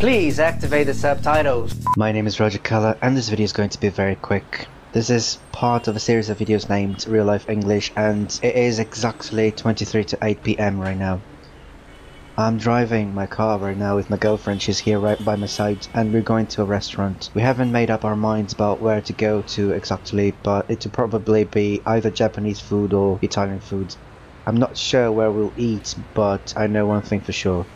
Please activate the subtitles. My name is Roger Keller and this video is going to be very quick. This is part of a series of videos named Real Life English and it is exactly 23 to 8 pm right now. I'm driving my car right now with my girlfriend, she's here right by my side and we're going to a restaurant. We haven't made up our minds about where to go to exactly but it will probably be either Japanese food or Italian food. I'm not sure where we'll eat but I know one thing for sure.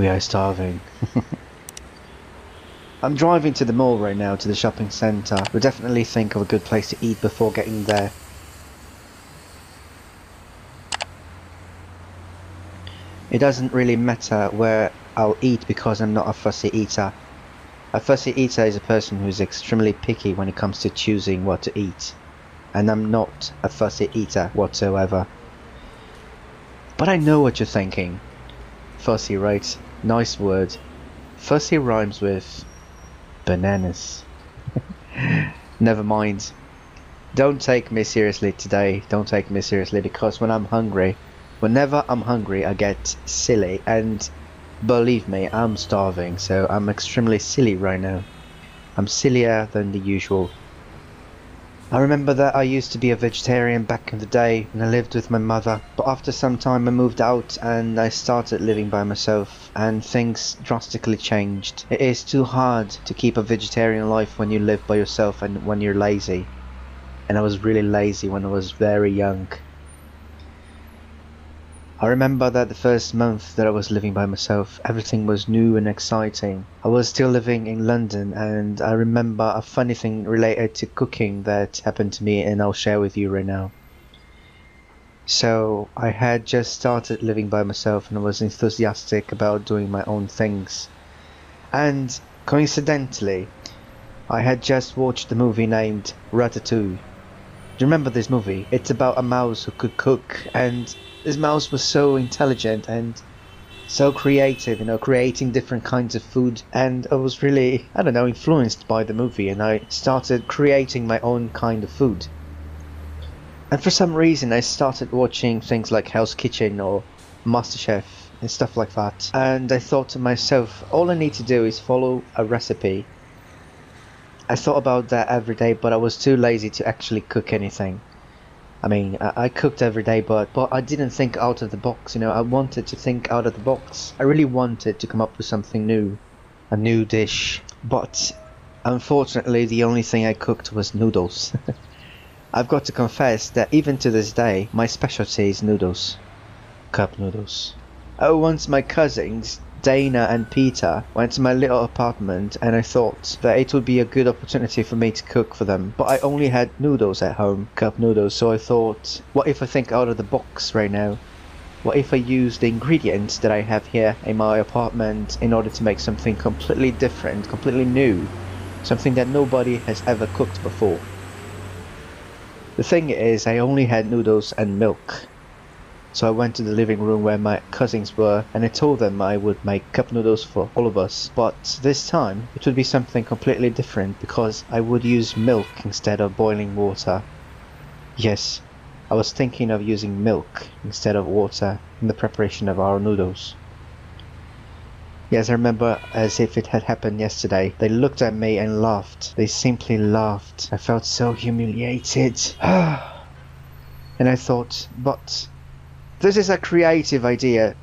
We are starving. I'm driving to the mall right now, to the shopping centre. We'll definitely think of a good place to eat before getting there. It doesn't really matter where I'll eat because I'm not a fussy eater. A fussy eater is a person who's extremely picky when it comes to choosing what to eat. And I'm not a fussy eater whatsoever. But I know what you're thinking. Fussy, right? Nice word. Fussy rhymes with bananas. Never mind. Don't take me seriously today. Don't take me seriously because when I'm hungry, whenever I'm hungry, I get silly. And believe me, I'm starving, so I'm extremely silly right now. I'm sillier than the usual. I remember that I used to be a vegetarian back in the day when I lived with my mother, but after some time I moved out and I started living by myself and things drastically changed. It is too hard to keep a vegetarian life when you live by yourself and when you're lazy. And I was really lazy when I was very young. I remember that the first month that I was living by myself, everything was new and exciting. I was still living in London and I remember a funny thing related to cooking that happened to me and I'll share with you right now. So, I had just started living by myself and I was enthusiastic about doing my own things. And coincidentally, I had just watched a movie named Ratatouille. Do you remember this movie? It's about a mouse who could cook and this mouse was so intelligent and so creative, you know, creating different kinds of food. And I was really, I don't know, influenced by the movie and I started creating my own kind of food. And for some reason, I started watching things like Hell's Kitchen or MasterChef and stuff like that. And I thought to myself, all I need to do is follow a recipe. I thought about that every day, but I was too lazy to actually cook anything. I mean, I, I, cooked every day, but but I didn't think out of the box. You know, I wanted to think out of the box. I really wanted to come up with something new, a new dish. But unfortunately, the only thing I cooked was noodles. I've got to confess that even to this day, my specialty is noodles, cup noodles. Oh, once my cousins Dana and Peter went to my little apartment and I thought that it would be a good opportunity for me to cook for them. But I only had noodles at home, cup noodles, so I thought, what if I think out of the box right now? What if I use the ingredients that I have here in my apartment in order to make something completely different, completely new, something that nobody has ever cooked before? The thing is, I only had noodles and milk, so I went to the living room where my cousins were and I told them I would make cup noodles for all of us. But this time it would be something completely different because I would use milk instead of boiling water. Yes, I was thinking of using milk instead of water in the preparation of our noodles. Yes, I remember as if it had happened yesterday. They looked at me and laughed. They simply laughed. I felt so humiliated. and I thought, but this is a creative idea.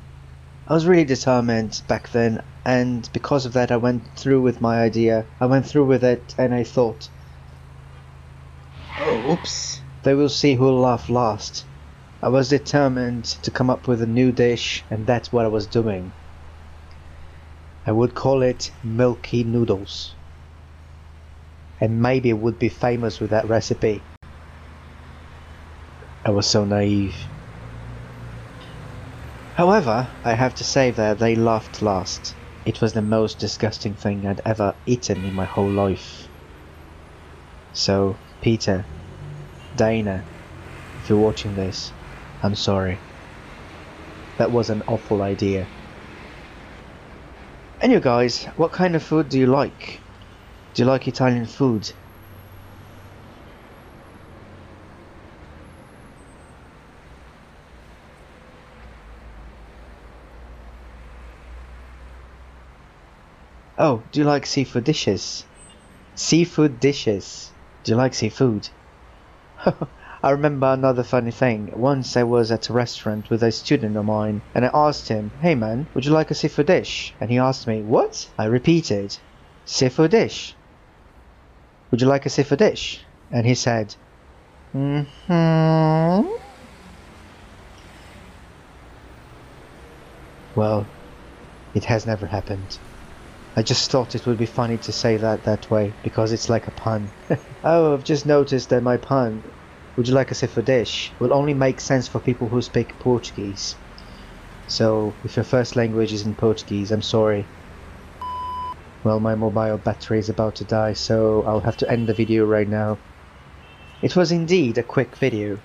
I was really determined back then, and because of that, I went through with my idea. I went through with it, and I thought, oh, oops, they will see who'll laugh last. I was determined to come up with a new dish, and that's what I was doing. I would call it Milky Noodles. And maybe it would be famous with that recipe. I was so naive. However, I have to say that they laughed last. It was the most disgusting thing I'd ever eaten in my whole life. So, Peter, Dana, if you're watching this, I'm sorry. That was an awful idea. And you guys, what kind of food do you like? Do you like Italian food? Oh, do you like seafood dishes? Seafood dishes. Do you like seafood? I remember another funny thing. Once I was at a restaurant with a student of mine, and I asked him, Hey man, would you like a seafood dish? And he asked me, What? I repeated, Seafood dish. Would you like a seafood dish? And he said, Mm hmm. Well, it has never happened. I just thought it would be funny to say that that way because it's like a pun. oh, I've just noticed that my pun, would you like a dish, will only make sense for people who speak Portuguese. So, if your first language isn't Portuguese, I'm sorry. Well, my mobile battery is about to die, so I'll have to end the video right now. It was indeed a quick video.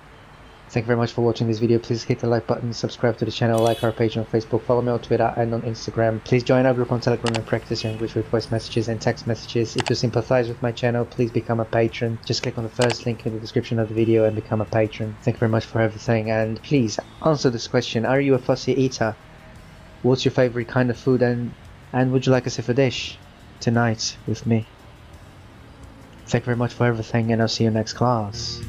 Thank you very much for watching this video. Please hit the like button, subscribe to the channel, like our page on Facebook, follow me on Twitter and on Instagram. Please join our group on Telegram and practice your English with voice messages and text messages. If you sympathize with my channel, please become a patron. Just click on the first link in the description of the video and become a patron. Thank you very much for everything and please answer this question. Are you a fussy eater? What's your favorite kind of food and, and would you like a seafood dish tonight with me? Thank you very much for everything and I'll see you next class.